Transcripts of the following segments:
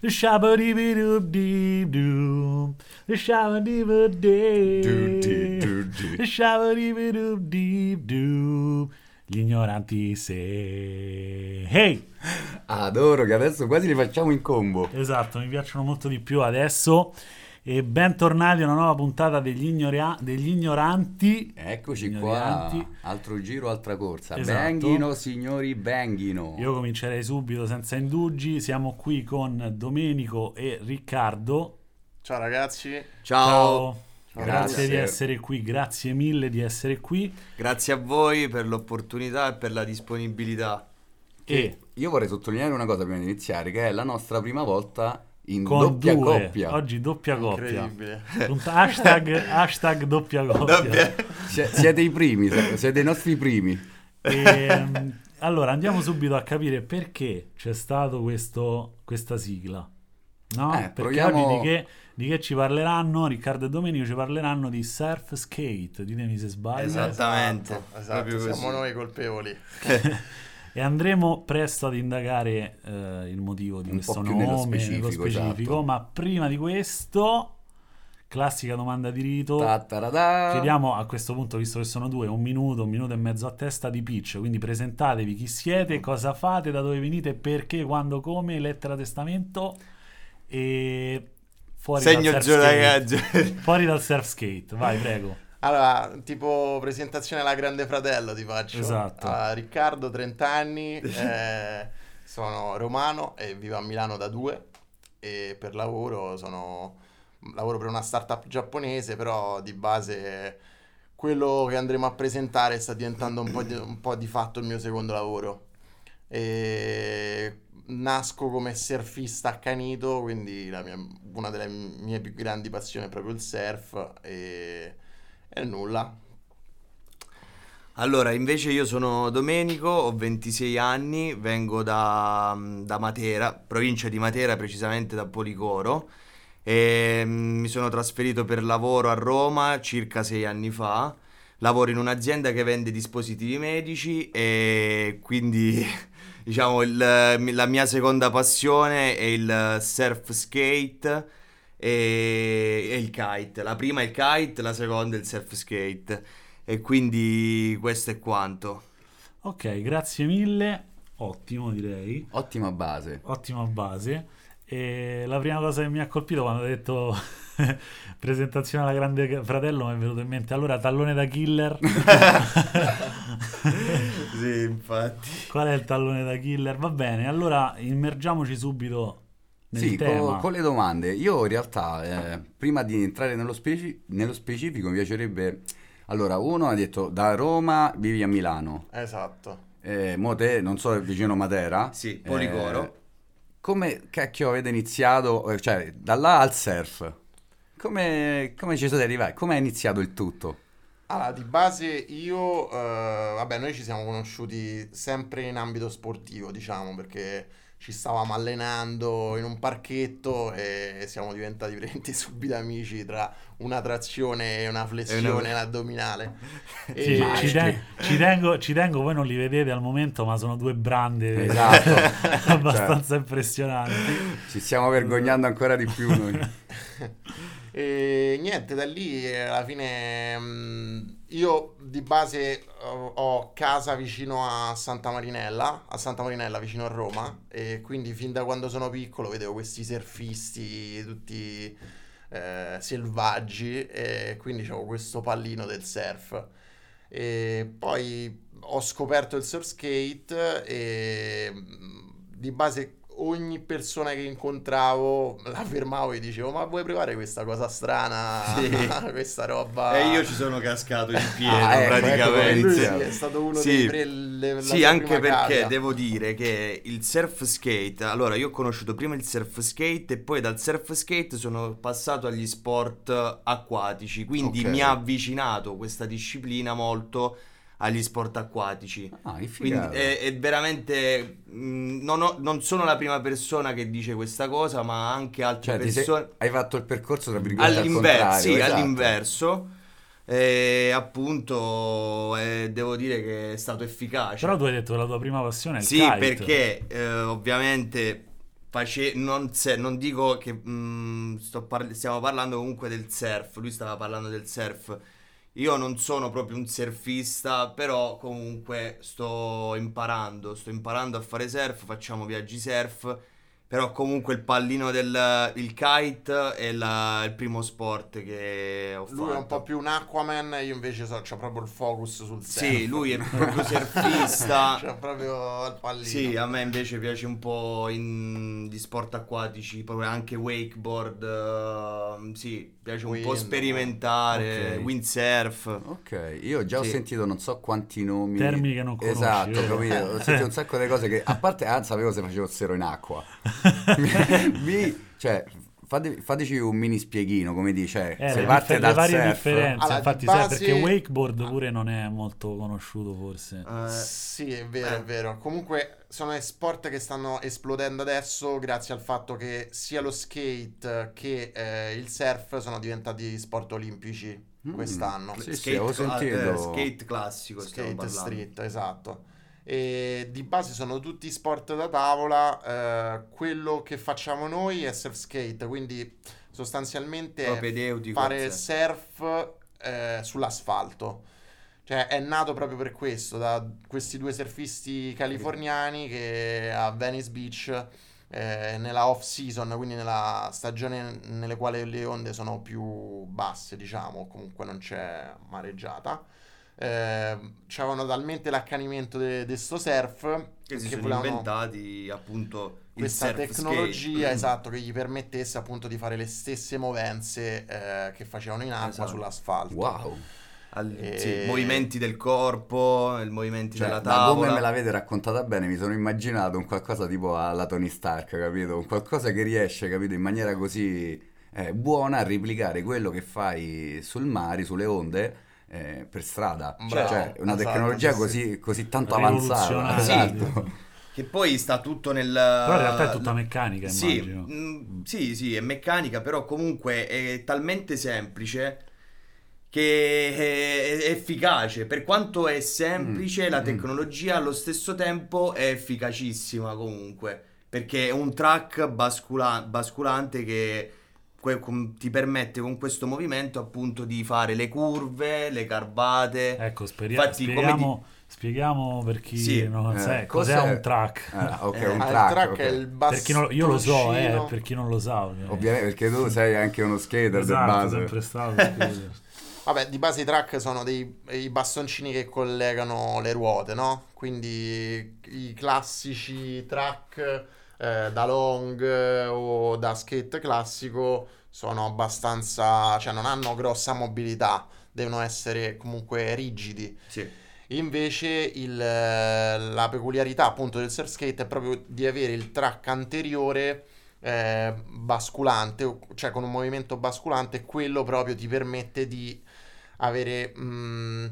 The shabba dee doo dee doo. The shabba dee dee The shabba dee doo dee doo. Gli ignoranti se. Hey! Adoro che adesso quasi li facciamo in combo. Esatto, mi piacciono molto di più adesso. E bentornati a una nuova puntata degli, ignoria- degli ignoranti. Eccoci Ignoranti. qua, altro giro, altra corsa. Esatto. Benghino, signori, benghino. Io comincerei subito senza indugi. Siamo qui con Domenico e Riccardo. Ciao ragazzi, Ciao. Grazie. Grazie. di essere qui, grazie mille di essere qui. Grazie a voi per l'opportunità e per la disponibilità. E Io vorrei sottolineare una cosa prima di iniziare, che è la nostra prima volta in con doppia due, coppia. oggi doppia coppia. hashtag, hashtag doppia coppia. Doppia- siete i primi, siete i nostri primi. Ehm, allora andiamo subito a capire perché c'è stato questo, questa sigla. No? Eh, perché proviamo- oggi di che, di che ci parleranno? Riccardo e Domenico ci parleranno di surf skate. Ditemi se sbaglio. Esattamente, Esatto, esatto, siamo noi colpevoli. E andremo presto ad indagare eh, il motivo di Un questo nome nello nello specifico, specifico, esatto. ma prima di questo, classica domanda di rito. Ta-ta-ra-da. Chiediamo a questo punto, visto che sono due, un minuto, un minuto e mezzo a testa di pitch. Quindi presentatevi chi siete, cosa fate, da dove venite, perché, quando, come, lettera testamento e fuori Segno dal surf skate. Fuori dal surf skate, vai, prego. Allora, tipo presentazione alla Grande Fratello ti faccio. Esatto. Allora, Riccardo, 30 anni, eh, sono romano e vivo a Milano da due e per lavoro sono... lavoro per una startup giapponese, però di base quello che andremo a presentare sta diventando un po' di, un po' di fatto il mio secondo lavoro. E nasco come surfista accanito, quindi la mia- una delle mie più grandi passioni è proprio il surf e, e nulla. Allora, invece io sono Domenico, ho 26 anni, vengo da, da Matera, provincia di Matera, precisamente da Policoro, e mm, mi sono trasferito per lavoro a Roma circa sei anni fa. Lavoro in un'azienda che vende dispositivi medici e quindi diciamo il- la mia seconda passione è il surf skate e, e il kite. La prima è il kite, la seconda è il surf skate. E quindi questo è quanto. Ok, grazie mille. Ottimo, direi. Ottima base. Ottima base. E la prima cosa che mi ha colpito quando ha detto presentazione alla grande fratello mi è venuto in mente allora tallone da killer. sì, infatti. Qual è il tallone da killer? Va bene, allora immergiamoci subito Sì, tema. co- con le domande. Io in realtà, eh, prima di entrare nello, speci- nello specifico, mi piacerebbe... Allora, uno ha detto da Roma vivi a Milano. Esatto. Eh, mo te, non so, vicino Matera. Sì, Policoro. Eh, come cacchio avete iniziato, eh, cioè, da là al surf? Come, come ci siete arrivati? Come è iniziato il tutto? Allora, di base io, eh, vabbè, noi ci siamo conosciuti sempre in ambito sportivo, diciamo, perché ci stavamo allenando in un parchetto e siamo diventati veramente subito amici tra una trazione e una flessione addominale. Sì, E- ci, ten- ci tengo, ci tengo, voi non li vedete al momento, ma sono due brande Esatto. abbastanza impressionanti. Ci stiamo vergognando ancora di più noi. E niente, da lì eh, alla fine mh, io di base ho, ho casa vicino a Santa Marinella, a Santa Marinella vicino a Roma e quindi fin da quando sono piccolo vedevo questi surfisti tutti eh, selvaggi e quindi avevo questo pallino del surf. E poi ho scoperto il surf skate e mh, di base ogni persona che incontravo la fermavo e dicevo ma vuoi provare questa cosa strana, Sì. questa roba... E io ci sono cascato in pieno Ah, ecco, ecco praticamente. è stato uno Sì. dei tre... le- Sì, anche perché cavia. devo dire che il surf skate, allora io ho conosciuto prima il surf skate e poi dal surf skate sono passato agli sport acquatici, quindi Ok. mi ha avvicinato questa disciplina molto agli sport acquatici. Ah, Quindi è, è veramente. mh, non, ho- non sono la prima persona che dice questa cosa, ma anche altre Cioè, ti sei- persone. hai fatto il percorso, tra virgolette, al All'inverso, contrario. sì, esatto. all'inverso. E appunto eh, devo dire che è stato efficace. Però tu hai detto che la tua prima passione è il Sì, kite. perché eh, ovviamente face- non, se- non dico che mm, sto par- stiamo parlando comunque del surf, lui stava parlando del surf. Io non sono proprio un surfista, però comunque sto imparando, sto imparando a fare surf, facciamo viaggi surf, però comunque il pallino del il kite è la- il primo sport che ho fatto. Lui è un po' più un Aquaman, io invece so, c'ho proprio il focus sul surf. Sì, lui è proprio surfista. C'ho proprio il pallino. Sì, a me invece piace un po' in, di sport acquatici, proprio anche wakeboard, ehm, sì, piace un po' Wind, sperimentare, ok. windsurf. Ok, io già ho Sì. sentito non so quanti nomi. Termini che non conosci, Esatto, capito? Ho sentito un sacco di cose che, a parte, ah, sapevo se facevo in acqua. Mi- cioè, fate- fateci un mini spieghino, come dice, Eh, se le, parte differ- le dal varie surf, differenze, Allora, infatti, di sai, base- perché wakeboard pure non è molto conosciuto forse. Eh, Sì, è vero, Eh. è vero. Comunque sono sport che stanno esplodendo adesso grazie al fatto che sia lo skate che eh, il surf sono diventati sport olimpici Mm. quest'anno. Sì, sì, skate, avevo cla- sentito. eh, skate classico Skate street, esatto. E di base sono tutti sport da tavola. eh, quello che facciamo noi è surf skate, quindi sostanzialmente fare surf eh, sull'asfalto. Cioè, è nato proprio per questo, da questi due surfisti californiani che a Venice Beach, eh, nella off season, quindi nella stagione nelle quali le onde sono più basse, diciamo, comunque non c'è mareggiata. Eh, c'avevano talmente l'accanimento di sto surf che si che sono volevano inventati appunto il questa surf tecnologia skate. esatto che gli permettesse appunto di fare le stesse movenze eh, che facevano in acqua Esatto. sull'asfalto. wow. Al- E- sì, movimenti del corpo, i movimenti Cioè, della da tavola. come me l'avete raccontata bene, mi sono immaginato un qualcosa tipo alla Tony Stark, capito? Un qualcosa che riesce, capito, in maniera così eh, buona a replicare quello che fai sul mare, sulle onde, eh, per strada. Bravo, cioè, una esatto, tecnologia sì, così, così tanto avanzata. Esatto. Che poi sta tutto nel... Però in realtà è tutta meccanica, Sì, immagino. mm, sì, sì, è meccanica, però comunque è talmente semplice che è efficace. Per quanto è semplice, Mm, la mm. tecnologia allo stesso tempo è efficacissima comunque. Perché è un track bascula- basculante che que- com- ti permette con questo movimento appunto di fare le curve, le garbate. Ecco, speria- Infatti, come spieghiamo, spieghiamo per chi Sì, non eh, sa cos'è- cos'è un track. Ah, ok, Eh, un Ah, il track. track ok. è il non- io lo so, eh, per chi non lo sa. ovviamente. Ovviamente perché tu sei anche uno skater di Esatto, base. sempre stato. Vabbè, di base i track sono dei i bastoncini che collegano le ruote, no? Quindi i classici track eh, da long eh, o da skate classico sono abbastanza, cioè non hanno grossa mobilità, devono essere comunque rigidi. Sì. Invece il, eh, la peculiarità appunto del surf skate è proprio di avere il track anteriore eh, basculante, cioè con un movimento basculante, quello proprio ti permette di avere mm,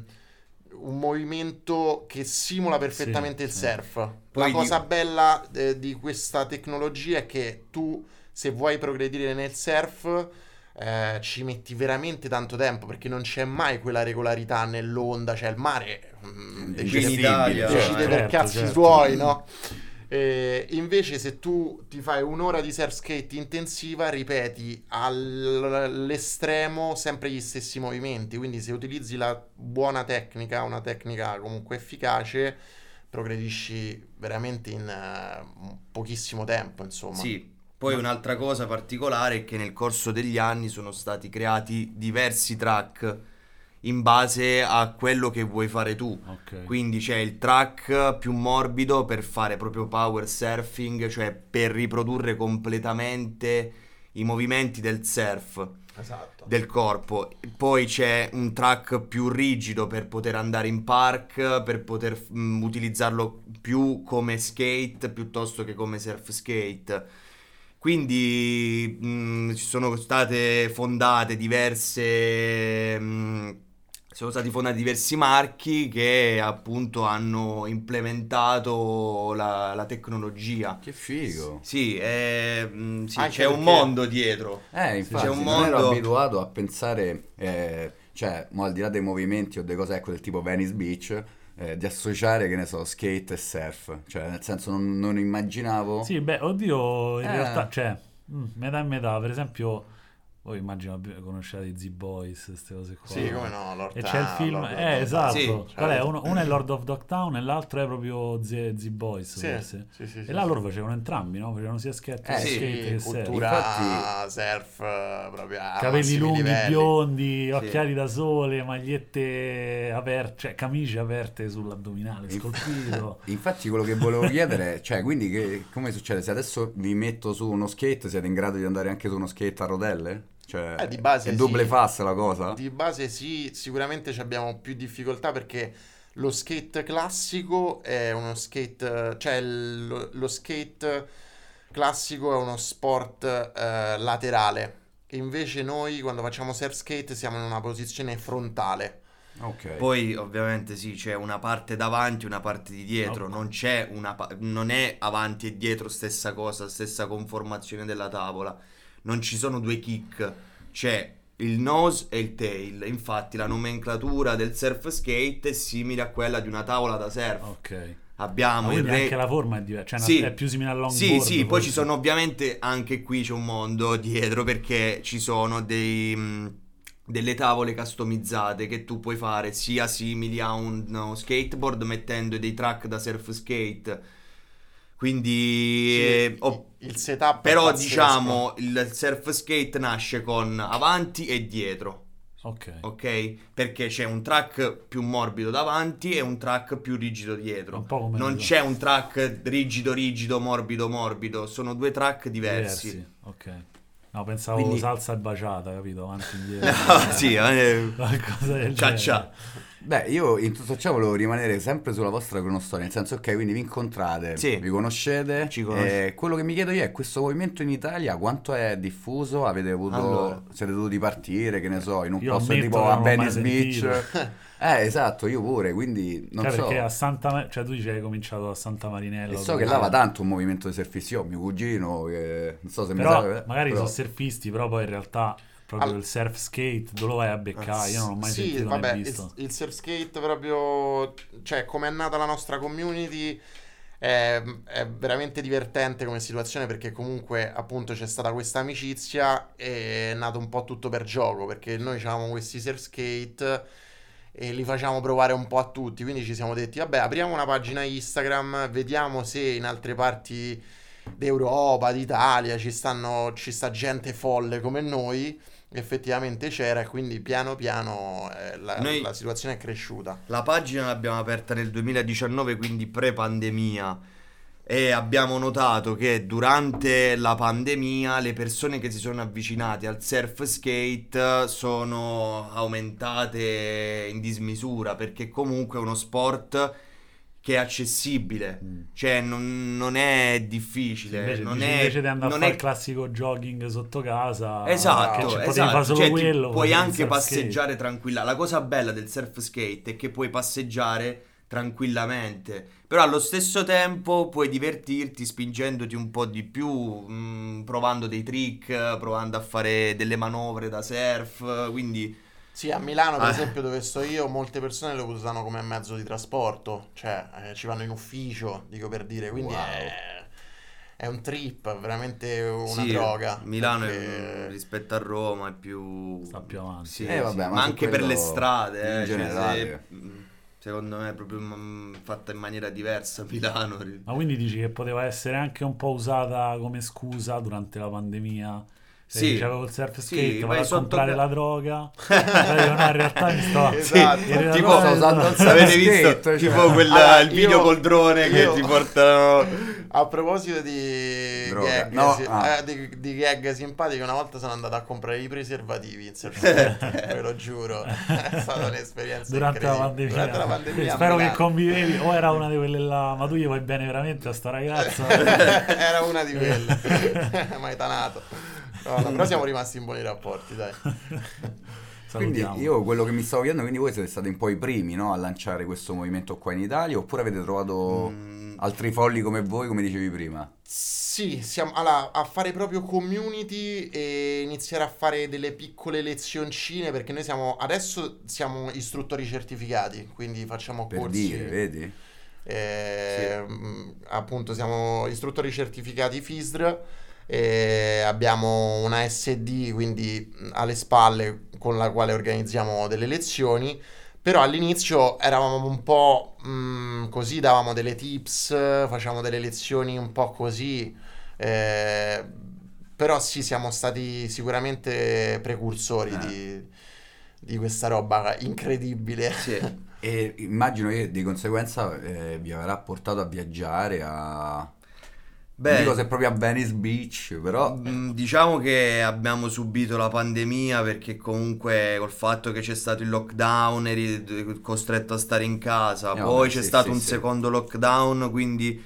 un movimento che simula perfettamente il sì. surf. Poi La cosa di- bella eh, di questa tecnologia è che tu, se vuoi progredire nel surf, eh, ci metti veramente tanto tempo perché non c'è mai quella regolarità nell'onda, cioè il mare mm, decide, in Italia, decide eh, per certo, cazzi certo. suoi, no? Eh, invece se tu ti fai un'ora di surf skate intensiva ripeti all- all'estremo sempre gli stessi movimenti. Quindi se utilizzi la buona tecnica una tecnica comunque efficace progredisci veramente in eh, pochissimo tempo insomma. Sì, poi un'altra cosa particolare è che nel corso degli anni sono stati creati diversi track in base a quello che vuoi fare tu. Ok. Quindi c'è il track più morbido per fare proprio power surfing, cioè per riprodurre completamente i movimenti del surf esatto del corpo. Poi c'è un track più rigido per poter andare in park, per poter mm, utilizzarlo più come skate piuttosto che come surf skate. Quindi mm, ci sono state fondate diverse. mm, sono stati fondati diversi marchi che appunto hanno implementato la, la tecnologia. Che figo. Sì, è- mm, sì, c'è un mondo dietro. Eh, infatti, c'è un non ero mondo- abituato a pensare, eh, cioè, mo, al di là dei movimenti o delle cose ecco, del tipo Venice Beach, eh, di associare, che ne so, skate e surf. Cioè, nel senso, non, non immaginavo... Sì, beh, oddio, in Eh. realtà, cioè, mm, metà e metà, per esempio, voi immagino conosciate i Z-Boys, queste cose qua. Sì, come no, Lord E c'è il ah, film, Lord eh, esatto. Sì, Qual è? certo. Uno, uno è Lord of Dogtown e l'altro è proprio Z- Z-Boys, Sì, forse. sì, sì, e sì, là sì. loro facevano entrambi, no? Facevano sia skate, Eh, skate Sì, che surf. cultura Infatti- surf eh, proprio a Capelli lunghi, livelli. biondi, occhiali da sole, magliette aperte, cioè camicie aperte sull'addominale, scolpito. Infatti quello che volevo chiedere è, cioè, quindi che, come succede? Se adesso vi metto su uno skate, siete in grado di andare anche su uno skate a rotelle? Cioè, Eh, di base è double sì. fast la cosa? Di base sì, sicuramente ci abbiamo più difficoltà perché lo skate classico è uno skate, cioè lo, lo skate classico è uno sport eh, laterale. E invece noi quando facciamo surf skate siamo in una posizione frontale. Ok. Poi ovviamente sì, c'è una parte davanti, una parte di dietro, No. non c'è una pa- non è avanti e dietro stessa cosa, stessa conformazione della tavola. Non ci sono due kick, c'è il nose e il tail. Infatti la nomenclatura del surf skate è simile a quella di una tavola da surf. Ok. Abbiamo il re- anche la forma è diversa, cioè Sì. è più simile al longboard. Sì, sì, poi forse. ci sono ovviamente anche qui c'è un mondo dietro perché ci sono dei, mh, delle tavole customizzate che tu puoi fare sia simili a un no, skateboard mettendo dei track da surf skate. Quindi Sì, eh, oh, il setup però diciamo il surf skate nasce con avanti e dietro. Ok. Ok? Perché c'è un track più morbido davanti e un track più rigido dietro. Un po' come Non c'è un track rigido, rigido, morbido, morbido. Sono due track diversi. Ok. No, pensavo Quindi- salsa e baciata, capito? Avanti e indietro. No, sì, eh, Qualcosa del Ciao, genere. ciao. Beh, io in tutto ciò volevo rimanere sempre sulla vostra cronostoria, nel senso, ok, quindi vi incontrate, Sì. vi conoscete, Ci conosci- e quello che mi chiedo io è questo movimento in Italia quanto è diffuso? Avete avuto, Allora. siete dovuti partire, che ne so, in un Io posto tipo a Venice Beach? Eh, esatto, io pure, quindi non Cioè, so. perché a Santa Ma- cioè tu dici che hai cominciato a Santa Marinella. E so che là va tanto un movimento di surfisti, io mio cugino, che non so se Però mi sa... magari però- sono surfisti, però poi in realtà proprio Al- il surf skate dove lo vai a beccare? Io non l'ho mai sì, sentito vabbè, il, visto. il surf skate proprio, cioè come è nata la nostra community è, è veramente divertente come situazione perché comunque appunto c'è stata questa amicizia e è nato un po' tutto per gioco perché noi avevamo questi surf skate e li facciamo provare un po' a tutti, quindi ci siamo detti vabbè apriamo una pagina Instagram, vediamo se in altre parti d'Europa, d'Italia ci stanno, ci sta gente folle come noi effettivamente c'era e quindi piano piano eh, la, Noi- la situazione è cresciuta. La pagina l'abbiamo aperta nel 2019, quindi pre-pandemia. E abbiamo notato che durante la pandemia le persone che si sono avvicinate al surf skate sono aumentate in dismisura perché comunque è uno sport che è accessibile, Mm. cioè non, non è difficile. Invece, non è, invece di andare a non fare è il classico jogging sotto casa, Esatto, che esatto. solo Cioè, quello. puoi anche passeggiare tranquilla. La cosa bella del surf skate è che puoi passeggiare tranquillamente, però allo stesso tempo puoi divertirti spingendoti un po' di più, mh, provando dei trick, provando a fare delle manovre da surf, quindi Sì, a Milano per Ah. esempio dove sto io molte persone lo usano come mezzo di trasporto, cioè eh, ci vanno in ufficio, dico per dire, quindi Wow. è, è un trip, veramente una sì, droga. Milano è- perché- rispetto a Roma è più... Sta più avanti. Sì, Eh, vabbè, sì, ma ma, anche per le strade, in eh, cioè, generale. se- mh, secondo me è proprio fatta in maniera diversa Milano. Ma quindi dici che poteva essere anche un po' usata come scusa durante la pandemia? Sì. dici, avevo il surf Sì, skate, vai vado a sotto comprare ca- la droga. Poi io, no, in realtà mi sto... Esatto. in Tipo, sto usando il surf Avete skate, visto cioè- tipo quel, Allora, il video io- col drone io- che ti portano A proposito di Droga. gag, No, si- ah. eh, di, di gag simpatiche, una volta sono andato a comprare i preservativi in surf skate, ve lo giuro, è stata un'esperienza Durante la pandemia. Durante la pandemia Spero che convivevi, o era una di quelle là, ma tu gli vuoi bene veramente a sta ragazza? Era una di quelle, mai tanato. No, no, però siamo rimasti in buoni rapporti, dai. Quindi io quello che mi stavo chiedendo, quindi voi siete stati un po' i primi no, a lanciare questo movimento qua in Italia oppure avete trovato... Mm, altri folli come voi, come dicevi prima. Sì, siamo allora, a fare proprio community e iniziare a fare delle piccole lezioncine perché noi siamo adesso siamo istruttori certificati, quindi facciamo Per corsi. dire, vedi? Eh, mh, Appunto, siamo istruttori certificati FISR. E abbiamo una SD quindi alle spalle con la quale organizziamo delle lezioni. Però all'inizio eravamo un po' mh, così, davamo delle tips, facciamo delle lezioni un po' così. eh, però sì, siamo stati sicuramente precursori Eh. di, di questa roba incredibile. Sì. E immagino che di conseguenza eh, vi avrà portato a viaggiare a... Non Beh, dico se proprio a Venice Beach, però... Mm, Diciamo che abbiamo subito la pandemia perché comunque col fatto che c'è stato il lockdown eri costretto a stare in casa, Eh, poi c'è sì, stato sì, un sì. secondo lockdown, quindi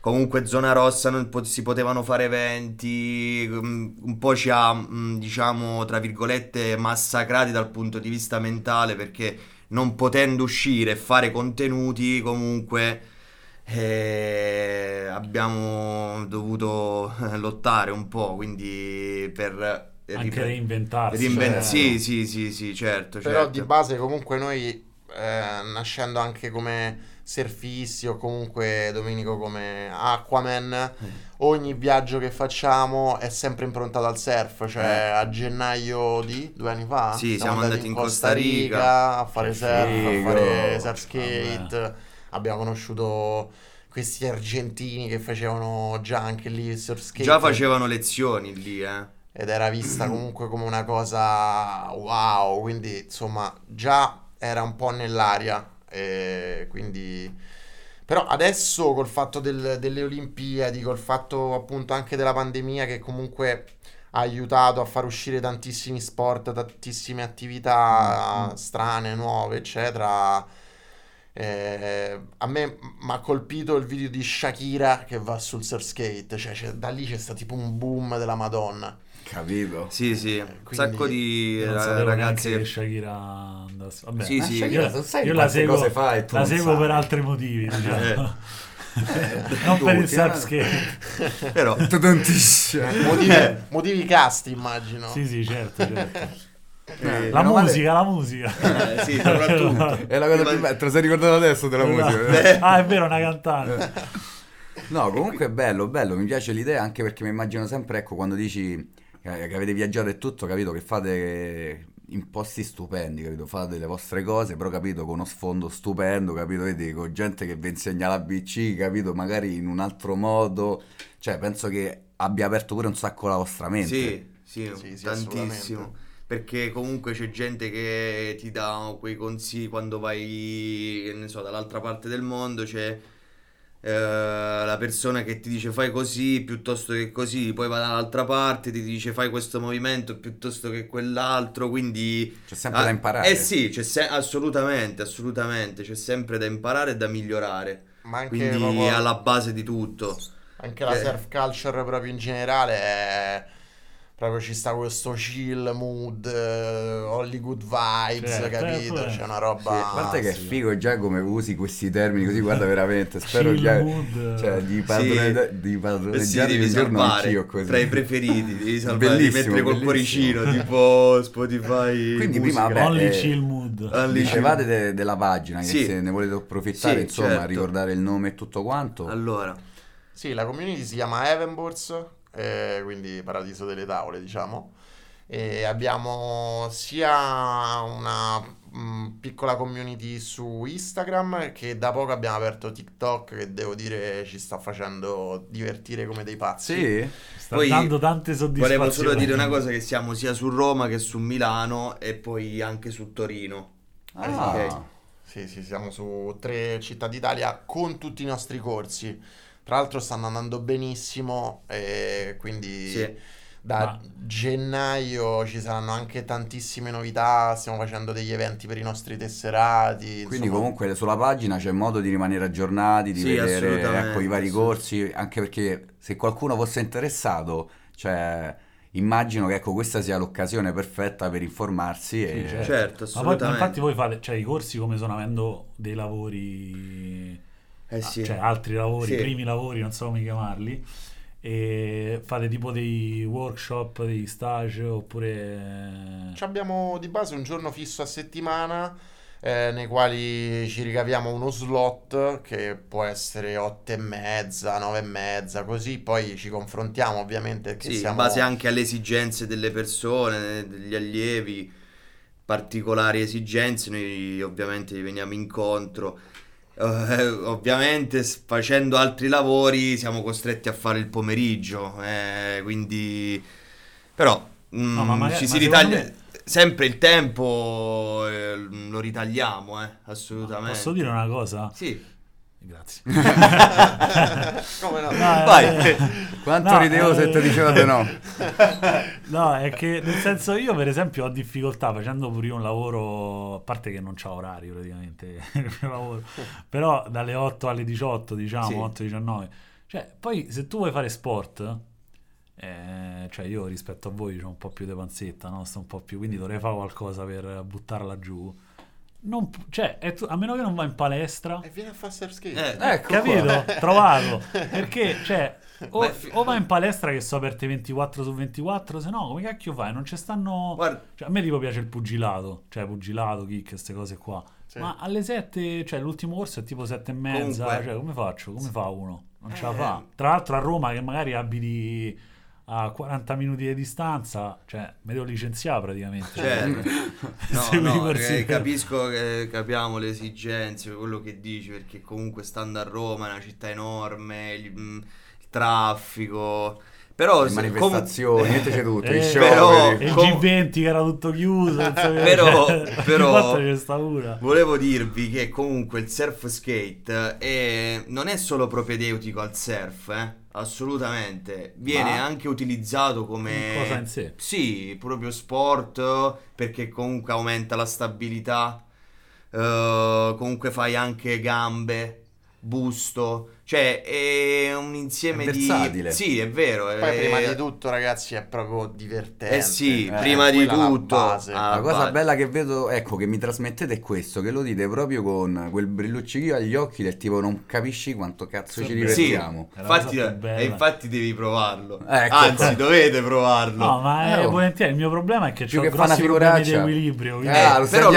comunque zona rossa non po- si potevano fare eventi, mm, un po' ci ha, mm, diciamo, tra virgolette, massacrati dal punto di vista mentale perché non potendo uscire e fare contenuti comunque eh, abbiamo dovuto lottare un po', quindi per Anche reinventarsi. reinven- cioè- sì, sì, sì, sì, certo, Però certo. di base comunque noi, eh, nascendo anche come surfisti o comunque Domenico come Aquaman, Mm. ogni viaggio che facciamo è sempre improntato al surf, cioè a gennaio di due anni fa Sì, siamo andati in Costa Rica. Rica a fare surf, figo. a fare surf skate, abbiamo conosciuto questi argentini che facevano già anche lì il surf skate. Già facevano lezioni lì, eh. ed era vista comunque come una cosa wow, quindi insomma già era un po' nell'aria, e quindi... Però adesso col fatto del- delle Olimpiadi, col fatto appunto anche della pandemia che comunque ha aiutato a far uscire tantissimi sport, tantissime attività strane, nuove, eccetera. Eh, a me mi ha colpito il video di Shakira che va sul surf skate, cioè da lì c'è stato tipo un boom della Madonna. Capito? Sì, sì, un quindi sacco di Io non ra- sapevo ragazzi neanche che. Shakira andasse. Vabbè, Sì, sì, Shakira, io, tu sai io la seguo, cose fa e tu la seguo per altri motivi, diciamo. Eh, non per il tutti, surf eh. skate. Però... Tantissimo. Motivi, motivi cast, immagino. Sì, sì, certo, certo. Eh, La meno male- musica, la musica. Eh, sì, soprattutto. È la cosa più bella, te lo sei ricordato adesso della musica. eh? Esatto. Ah, è vero, una cantante. No, comunque è bello, bello, mi piace l'idea anche perché mi immagino sempre, ecco, quando dici eh, che avete viaggiato e tutto, capito, che fate in posti stupendi, capito, fate le vostre cose, però capito, con uno sfondo stupendo, capito, vedi, con gente che vi insegna la BC, capito, magari in un altro modo, cioè penso che abbia aperto pure un sacco la vostra mente. Sì, sì, Sì, sì, tantissimo. Perché comunque c'è gente che ti dà quei consigli quando vai, ne so, dall'altra parte del mondo, c'è eh, la persona che ti dice fai così piuttosto che così, poi va dall'altra parte, ti dice fai questo movimento piuttosto che quell'altro, quindi... C'è sempre Ah, da imparare. Eh sì, c'è se- assolutamente, assolutamente, c'è sempre da imparare e da migliorare. Ma anche, Quindi proprio- è alla base di tutto. anche la Eh. surf culture proprio in generale è... Proprio ci sta questo chill mood, eh, Hollywood vibes, Certo, capito? eh, C'è una roba... A parte che è sì. figo già come usi questi termini così, guarda veramente, spero Chill che mood. cioè, di, Sì. padrone, di Eh sì, giorno anch'io così. tra i preferiti, devi salvare, devi Bellissimo, mettere col cuoricino, tipo Spotify. Quindi musica. prima, vabbè, Only eh, chill mood. Only Dicevate de- della pagina, che Sì. se ne volete approfittare, Sì, insomma, certo. ricordare il nome e tutto quanto. Allora, Sì, la community si chiama Evenboards, eh, quindi paradiso delle tavole, diciamo. E abbiamo sia una mh, piccola community su Instagram che da poco abbiamo aperto TikTok che devo dire ci sta facendo divertire come dei pazzi. Sì? Sta Poi dando tante soddisfazioni. volevo solo dire una cosa che siamo sia su Roma che su Milano e poi anche su Torino. Ah, Ok. Sì, sì, siamo su tre città d'Italia con tutti i nostri corsi. Tra l'altro stanno andando benissimo e quindi Sì. da Ma- gennaio ci saranno anche tantissime novità, stiamo facendo degli eventi per i nostri tesserati. Quindi insomma. comunque sulla pagina c'è modo di rimanere aggiornati, di Sì, vedere ecco, i vari sì. corsi, anche perché se qualcuno fosse interessato, cioè, immagino che ecco, questa sia l'occasione perfetta per informarsi e... Sì, certo. Certo, Ma poi, infatti voi fate, cioè i corsi come sono avendo dei lavori Eh sì. cioè altri lavori, Sì. primi lavori, non so come chiamarli, e fate tipo dei workshop, dei stage oppure... Ci abbiamo di base un giorno fisso a settimana eh, nei quali ci ricaviamo uno slot che può essere otto e mezza, nove e mezza, così poi ci confrontiamo ovviamente Sì, siamo... in base anche alle esigenze delle persone, degli allievi, particolari esigenze, noi ovviamente gli veniamo incontro. Eh, ovviamente facendo altri lavori siamo costretti a fare il pomeriggio, eh, quindi però mm, No, ma magari- ci ma si ritaglia me- sempre il tempo, eh, lo ritagliamo, eh, assolutamente. Posso dire una cosa? Sì. Grazie. Come no? No, Vai. eh, Quanto no, ridevo se eh, ti dicevo di no. No, è che nel senso io per esempio ho difficoltà facendo pure io un lavoro, a parte che non c'ho orari praticamente, il mio lavoro, però dalle 8 alle 18 diciamo, Sì. 8-19, cioè poi se tu vuoi fare sport, eh, cioè io rispetto a voi ho un po' più di panzetta, no? Sto un po' più, quindi dovrei fare qualcosa per buttarla giù. Non cioè, è tu- a meno che non vai in palestra, E vieni a fare surf skate. Eh, Ecco Capito? qua. Trovato. Perché, cioè, o, fi- o vai in palestra che sono aperte 24 su 24, se no, come cacchio fai? Non ci stanno... Guarda, Cioè, a me tipo piace il pugilato, cioè pugilato, kick, queste cose qua. Sì. Ma alle 7, cioè l'ultimo corso è tipo 7 e mezza, Comunque- cioè come faccio? Come fa uno? Non ce la Eh. fa. Tra l'altro a Roma che magari abiti a 40 minuti di distanza, cioè mi devo licenziare praticamente. Certo. No, no, eh, capisco che capiamo le esigenze, quello che dici, perché comunque stando a Roma è una città enorme, il, mm, il traffico, però Le manifestazioni, comunque- niente c'è tutto, Eh, i però-. E il Com- G20 che era tutto chiuso, Però- cioè, però-. Volevo dirvi che comunque il surf skate è- non è solo propedeutico al surf, eh, assolutamente. Viene Ma? anche utilizzato come... Cosa in sé. Sì, proprio sport, perché comunque aumenta la stabilità, eh, comunque fai anche gambe, busto, cioè è un insieme È di... Sì, è vero. Poi è- prima di tutto, ragazzi, è proprio divertente. Eh sì, Eh, prima di la tutto... base. ah, La cosa va- bella che vedo, ecco, che mi trasmettete è questo, che lo dite proprio con quel brilluccichio agli occhi del tipo non capisci quanto cazzo ci Sì, divertiamo. È la Infatti, e infatti devi provarlo. Ecco Anzi, qua. dovete provarlo. No, ma è Eh, oh. volentieri. Il mio problema è che fa una grossi problemi di equilibrio. quindi- lo però,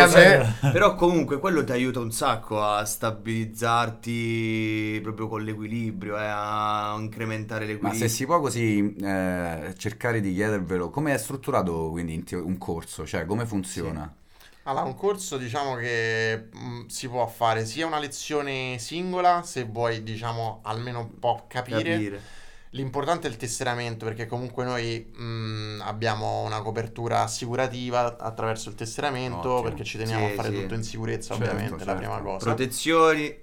però comunque quello ti aiuta un sacco a stabilizzarti proprio con l'equilibrio, eh, a incrementare Ma l'equilibrio. se si può così eh, cercare di chiedervelo, come è strutturato quindi un corso? Cioè, come funziona? Allora, un corso diciamo che mh, si può fare sia una lezione singola, se vuoi diciamo almeno un po' capire. capire. L'importante è il tesseramento perché comunque noi mh, abbiamo una copertura assicurativa attraverso il tesseramento Ottimo. perché ci teniamo Sì, a fare sì. tutto in sicurezza Certo, ovviamente, la certo. prima cosa. Protezioni,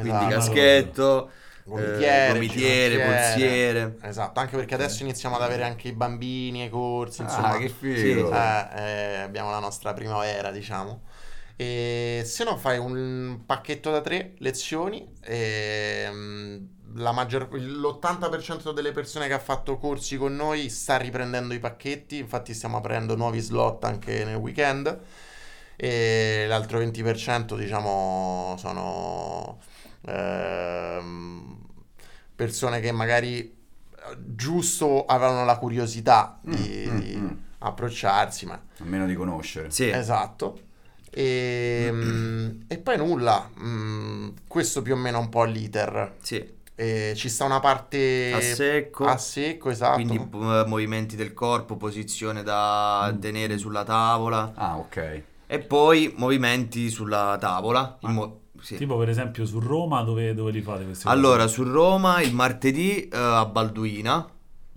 quindi Esatto. caschetto, Gomitiere, eh, gomitiere, ginocchiere. polsiere. Esatto, anche perché adesso iniziamo ad avere anche i bambini ai corsi, Ah, insomma. che figo! Sì. Eh, eh, abbiamo la nostra primavera, diciamo. E se no fai un pacchetto da tre lezioni e la maggior- l'80% delle persone che ha fatto corsi con noi sta riprendendo i pacchetti, infatti stiamo aprendo nuovi slot anche nel weekend e l'altro 20% diciamo sono ehm, persone che magari eh, giusto avevano la curiosità di, Mm, mm, di mm. approcciarsi, ma Almeno di conoscere. Sì, esatto. E, mm, e poi nulla, mm, questo più o meno è un po' l'iter. sì. E ci sta una parte A secco. a secco, esatto. Quindi eh, movimenti del corpo, posizione da Mm. tenere sulla tavola Ah, ok. e poi movimenti sulla tavola. in mo- sì. Tipo per esempio su Roma dove, dove li fate questi Allora, su Roma il martedì eh, a Balduina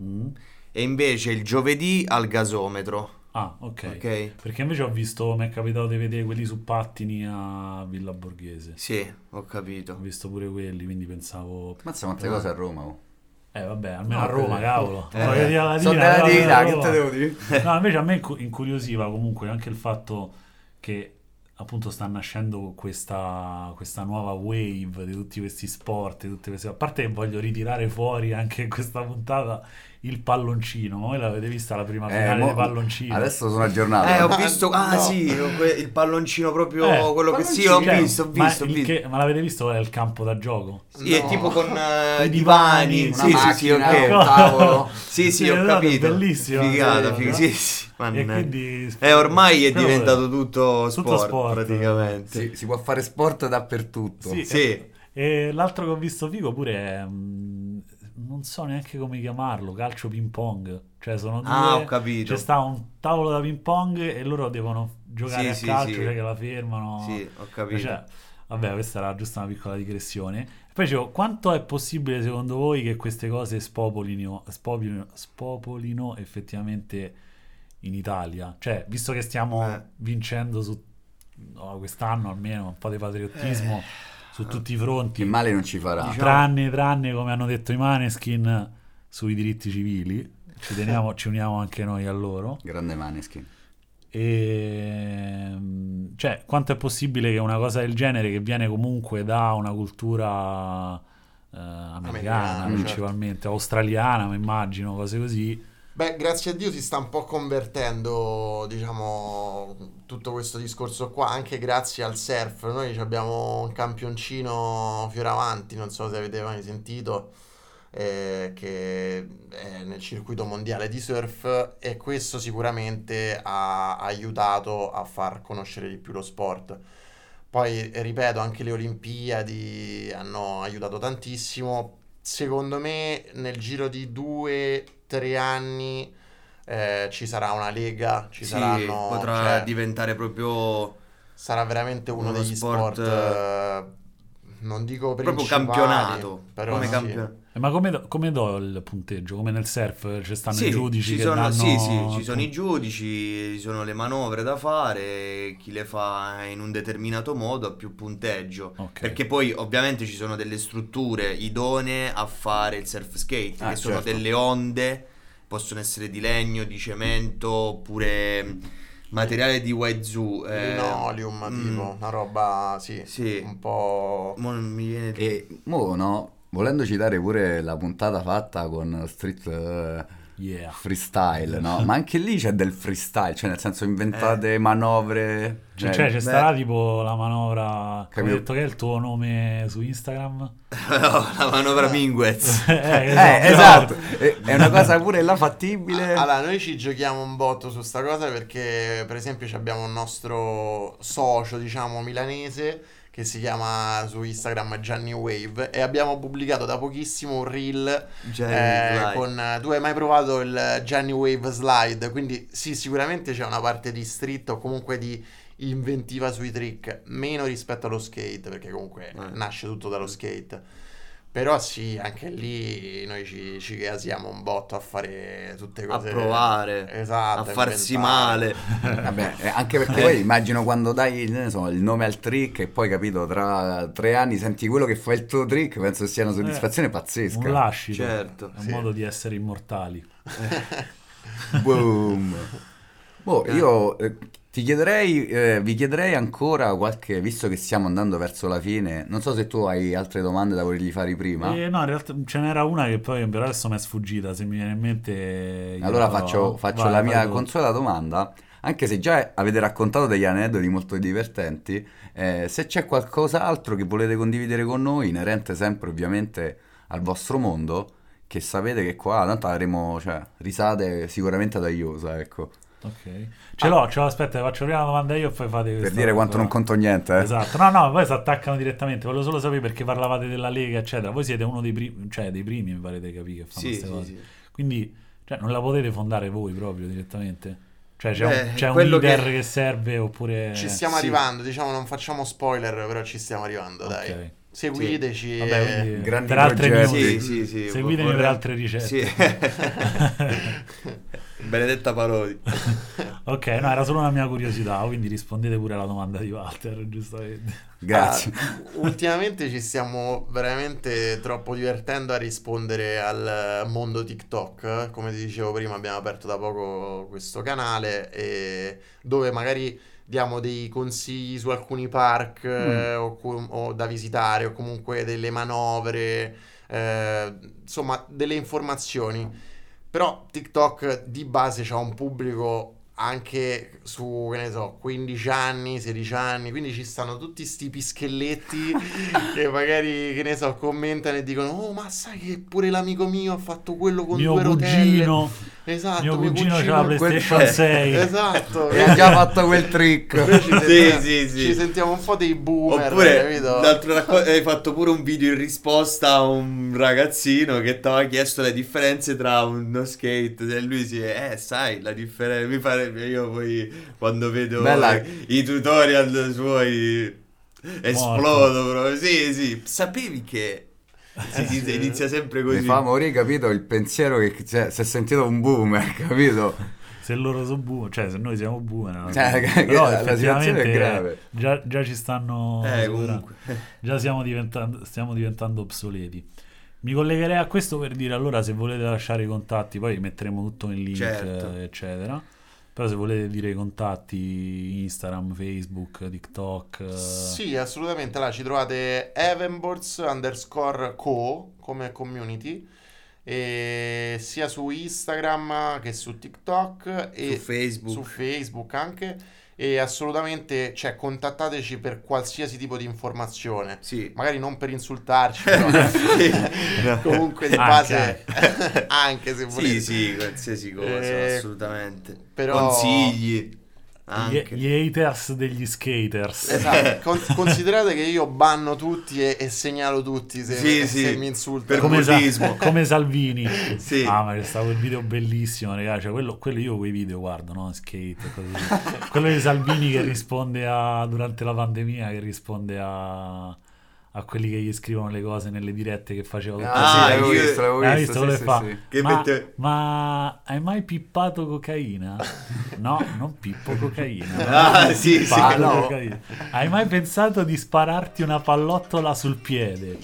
Mm. e invece il giovedì al gasometro. Ah, ok. Ok? Perché invece ho visto, mi è capitato di vedere quelli su pattini a Villa Borghese. Sì, ho Ho capito. visto pure quelli, quindi pensavo... Mazza quante cose a Roma. oh. Eh vabbè, almeno No, a Roma, eh, cavolo. eh, dire la Sono della Dina, che te devo dire? No, invece a me incu- incuriosiva comunque anche il fatto che appunto sta nascendo questa, questa nuova wave di tutti questi sport, di tutte queste... a parte voglio ritirare fuori anche questa puntata il palloncino. Voi l'avete vista la prima Eh, finale mo- del palloncino? Adesso sono aggiornato. Eh, ho Ma- visto. Ah, no. sì, il palloncino proprio Eh, quello che sì, ho Cioè, visto, ho ma visto, ho il visto. che- ma l'avete visto qual è il campo da gioco? Sì, è No. tipo con eh, I divani, divani. una Sì, sì, sì, macchina, ok. un tavolo. Sì, sì, Sì, ho è capito. bellissimo, Figata, sì, figa- sì, sì. E quindi Eh, ormai è diventato tutto tutto sport, sport. praticamente. Si, si può fare sport dappertutto. Sì, Sì. E, e l'altro che ho visto figo pure è mm, non so neanche come chiamarlo, calcio ping pong. Cioè sono due Ah, ho capito. C'è sta un tavolo da ping pong e loro devono giocare Sì, a calcio, sì. cioè che la fermano. Sì, ho capito. Cioè, vabbè, questa era giusto una piccola digressione. Poi dicevo, quanto è possibile secondo voi che queste cose spopolino, spopolino, spopolino effettivamente in Italia? Cioè, visto che stiamo Eh. vincendo su no, quest'anno almeno un po' di patriottismo su tutti i fronti, Che male non ci farà. Diciamo- tranne, tranne come hanno detto i Maneskin sui diritti civili, ci, teniamo, ci uniamo anche noi a loro. Grande Maneskin. E, cioè, quanto è possibile che una cosa del genere, che viene comunque da una cultura eh, americana Americana, certo. principalmente, australiana, mi immagino, cose così. Beh, grazie a Dio si sta un po' convertendo, diciamo, tutto questo discorso qua, anche grazie al surf. Noi abbiamo un campioncino Fioravanti, non so se avete mai sentito, eh, che è nel circuito mondiale di surf e questo sicuramente ha aiutato a far conoscere di più lo sport. Poi, ripeto, anche le Olimpiadi hanno aiutato tantissimo. Secondo me, nel giro di due, tre anni eh, ci sarà una lega, ci Sì, saranno... potrà cioè, diventare proprio sarà veramente uno uno degli sport, sport, eh, non dico proprio campionato. però come sì. campionato. Eh, ma come, do- come do il punteggio? Come nel surf ci stanno i giudici ci che sono, danno... sì, sì, ci sono i giudici, ci sono le manovre da fare, chi le fa in un determinato modo ha più punteggio. Ok. Perché poi ovviamente ci sono delle strutture idonee a fare il surf skate, Ah, che sono certo. delle onde, possono essere di legno, di cemento, oppure mh, materiale di waizu. eh, Linoleum, mm, tipo, una roba, sì, Sì. un po'... mo non mi viene di... E mo, no, volendo citare pure la puntata fatta con Street eh, Yeah. Freestyle, no? Ma anche lì c'è del freestyle, cioè nel senso inventate manovre. Cioè, cioè- c'è beh. starà tipo la manovra... Capito. hai detto che è il tuo nome su Instagram? No, la manovra Minguez. eh, Eh, esatto, è è una cosa pure là fattibile. Allora, noi ci giochiamo un botto su sta cosa perché, per esempio, ci abbiamo un nostro socio, diciamo, milanese che si chiama su Instagram Gianni Wave e abbiamo pubblicato da pochissimo un reel eh, con... Tu hai mai provato il Gianni Wave Slide? Quindi sì, sicuramente c'è una parte di street o comunque di inventiva sui trick, meno rispetto allo skate perché comunque Eh. nasce tutto dallo skate. Però sì, anche lì noi ci, ci casiamo un botto a fare tutte a cose... provare, Esatto, a farsi inventare. male. Vabbè, eh, anche perché poi immagino quando dai ne so, il nome al trick e poi capito tra tre anni senti quello che fa il tuo trick, penso sia una soddisfazione Un pazzesca. lascito. Certo, È un sì. modo di essere immortali. Boom. Boh, io eh, ti chiederei, eh, vi chiederei ancora qualche, visto che stiamo andando verso la fine, non so se tu hai altre domande da volergli fare prima. Eh, no, in realtà ce n'era una che poi però adesso mi è sfuggita, se mi viene in mente... Allora faccio, faccio Vai, la vai mia consueta domanda, anche se già avete raccontato degli aneddoti molto divertenti, eh, se c'è qualcos'altro che volete condividere con noi, inerente sempre ovviamente al vostro mondo, che sapete che qua tanto avremo cioè, risate sicuramente da Iosa, ecco, Ok. Ce l'ho, ce l'ho, aspetta, faccio prima la domanda io e poi fate per questa dire quanto cosa. non conto niente. eh. Esatto, no, no, poi si attaccano direttamente. Volevo solo sapere perché parlavate della Lega, eccetera. Voi siete uno dei primi, cioè dei primi, mi pare di capire, che fanno Sì, queste sì, cose. sì. Quindi, cioè, non la potete fondare voi proprio direttamente? Cioè, c'è Beh, un, c'è un quello leader che- che... serve oppure... Ci stiamo Sì. arrivando, diciamo, non facciamo spoiler, però ci stiamo arrivando, Ok. dai. Seguiteci. Vabbè, e- quindi per altre news. Sì, sì, sì. Seguitemi vorrei- per altre ricette. Sì. Benedetta Parodi. ok, no, era solo una mia curiosità, quindi rispondete pure alla domanda di Walter, giustamente. Grazie. Ah, ultimamente ci stiamo veramente troppo divertendo a rispondere al mondo TikTok. Come ti dicevo prima, abbiamo aperto da poco questo canale e dove magari diamo dei consigli su alcuni park eh, o, o da visitare o comunque delle manovre, eh, insomma delle informazioni. Però TikTok di base c'ha un pubblico anche su, che ne so, 15 anni, 16 anni, quindi ci stanno tutti sti pischelletti che magari, che ne so, commentano e dicono "Oh, ma sai che pure l'amico mio ha fatto quello con Mio due rotelle". cugino, Esatto, mio cugino c'ha la quel- PlayStation eh, 6. Esatto. E ha già fatto quel trick. Ci, Sì, sentiamo, sì, sì. ci sentiamo un po' dei boomer, Oppure l'altro racco- hai fatto pure un video in risposta a un ragazzino che ti aveva chiesto le differenze tra uno skate e lui si è, eh sai la differenza, mi pare io poi quando vedo Bella. i tutorial suoi esplodo proprio, sì sì, sapevi che si, si- sì. inizia sempre Mi così. fa morire, capito, il pensiero che cioè, si è sentito un boomer, capito? Se loro sono boomer, cioè se noi siamo boomer, Cioè, che- però la situazione è grave. Già, già ci stanno Eh, già stiamo diventando, stiamo diventando obsoleti. Mi collegherei a questo per dire allora se volete lasciare i contatti, poi metteremo tutto in link, Certo. eh, eccetera. Però se volete dire i contatti, Instagram, Facebook, TikTok, eh, Sì, assolutamente. Là ci trovate Evenboards underscore co come community. E sia su Instagram che su TikTok e Su Facebook. su Facebook anche. E assolutamente, cioè, contattateci per qualsiasi tipo di informazione. Sì. Magari non per insultarci, però Sì. comunque di Anche, base, anche se volete. Sì, sì, qualsiasi cosa, Eh, assolutamente. però- Consigli. Gli, Anche. gli haters degli skaters. Esatto, con- considerate che io banno tutti e, e segnalo tutti se, Sì, se sì. mi insultano. Per come, Sa- come Salvini. Sì. Ah, ma c'è stato quel video bellissimo, ragazzi. Cioè, quello, quello io quei video guardo, no? Skate, così. quello di Salvini che risponde a durante la pandemia, che risponde a, a quelli che gli scrivono le cose nelle dirette che faceva tutto Ah, sì, l'avevo visto, l'avevo visto, visto sì, quello sì, che sì. fa? Che ma, mette- ma hai mai pippato cocaina? No, non pippo cocaina. Ah, sì, sì, no. cocaina. Hai mai pensato di spararti una pallottola sul piede?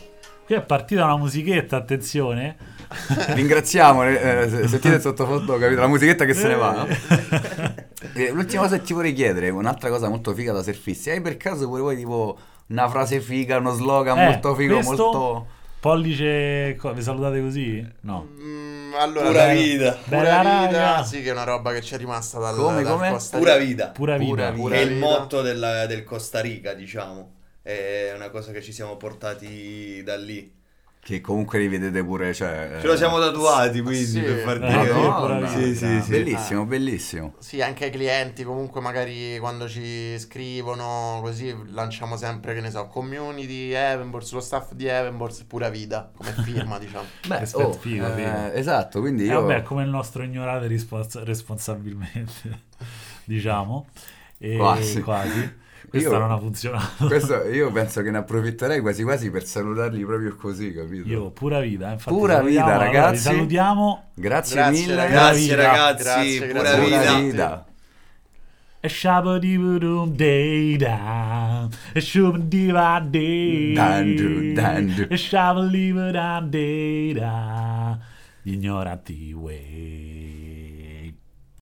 Qui è partita una musichetta, attenzione. Ringraziamo, eh, se- sentite il sottofondo, capito? La musichetta che se ne va, no? Eh. E l'ultima cosa che ti vorrei chiedere, un'altra cosa molto figa da surfisti, hai per caso pure voi tipo una frase figa, uno slogan Eh, molto figo, questo- molto... Pollice, vi salutate così? No. Mm, allora, Pura vita. Pura Bella vita, raga. sì, che è una roba che ci è rimasta dal, Come, dal come? Costa Pura Rica. vita. Pura vita. Pura Pura è il vita. motto della- del Costa Rica, diciamo. È una cosa che ci siamo portati da lì. Che comunque li vedete pure, cioè... Ce lo siamo tatuati, quindi, sì. per far Eh, dire. no, Sì, sì, sì. Bellissimo, bellissimo. Sì, anche ai clienti comunque magari quando ci scrivono così lanciamo sempre, che ne so, community, Evenbords, lo staff di Evenbords, pura vita, come firma diciamo. Beh, Aspetta, oh, figo, eh, esatto, quindi E io... vabbè, come il nostro ignorate respons- responsabilmente, diciamo. E Quasi. quasi. Questa Io- non ha funzionato. Questo io penso che ne approfitterei quasi quasi per salutarli proprio così, capito? Io, pura vita, eh, infatti, Pura vita, Allora, vi ragazzi. salutiamo. Grazie, Grazie, mille. ragazzi. Grazie ragazzi, Grazie, pura. Pura vita. vita. E shabba-dee-ba-doom, day-da. E shubba-dee-ba-dee. Dandu, dandu. E shabba-dee-ba-dam, day-da. Gli ignoranti way.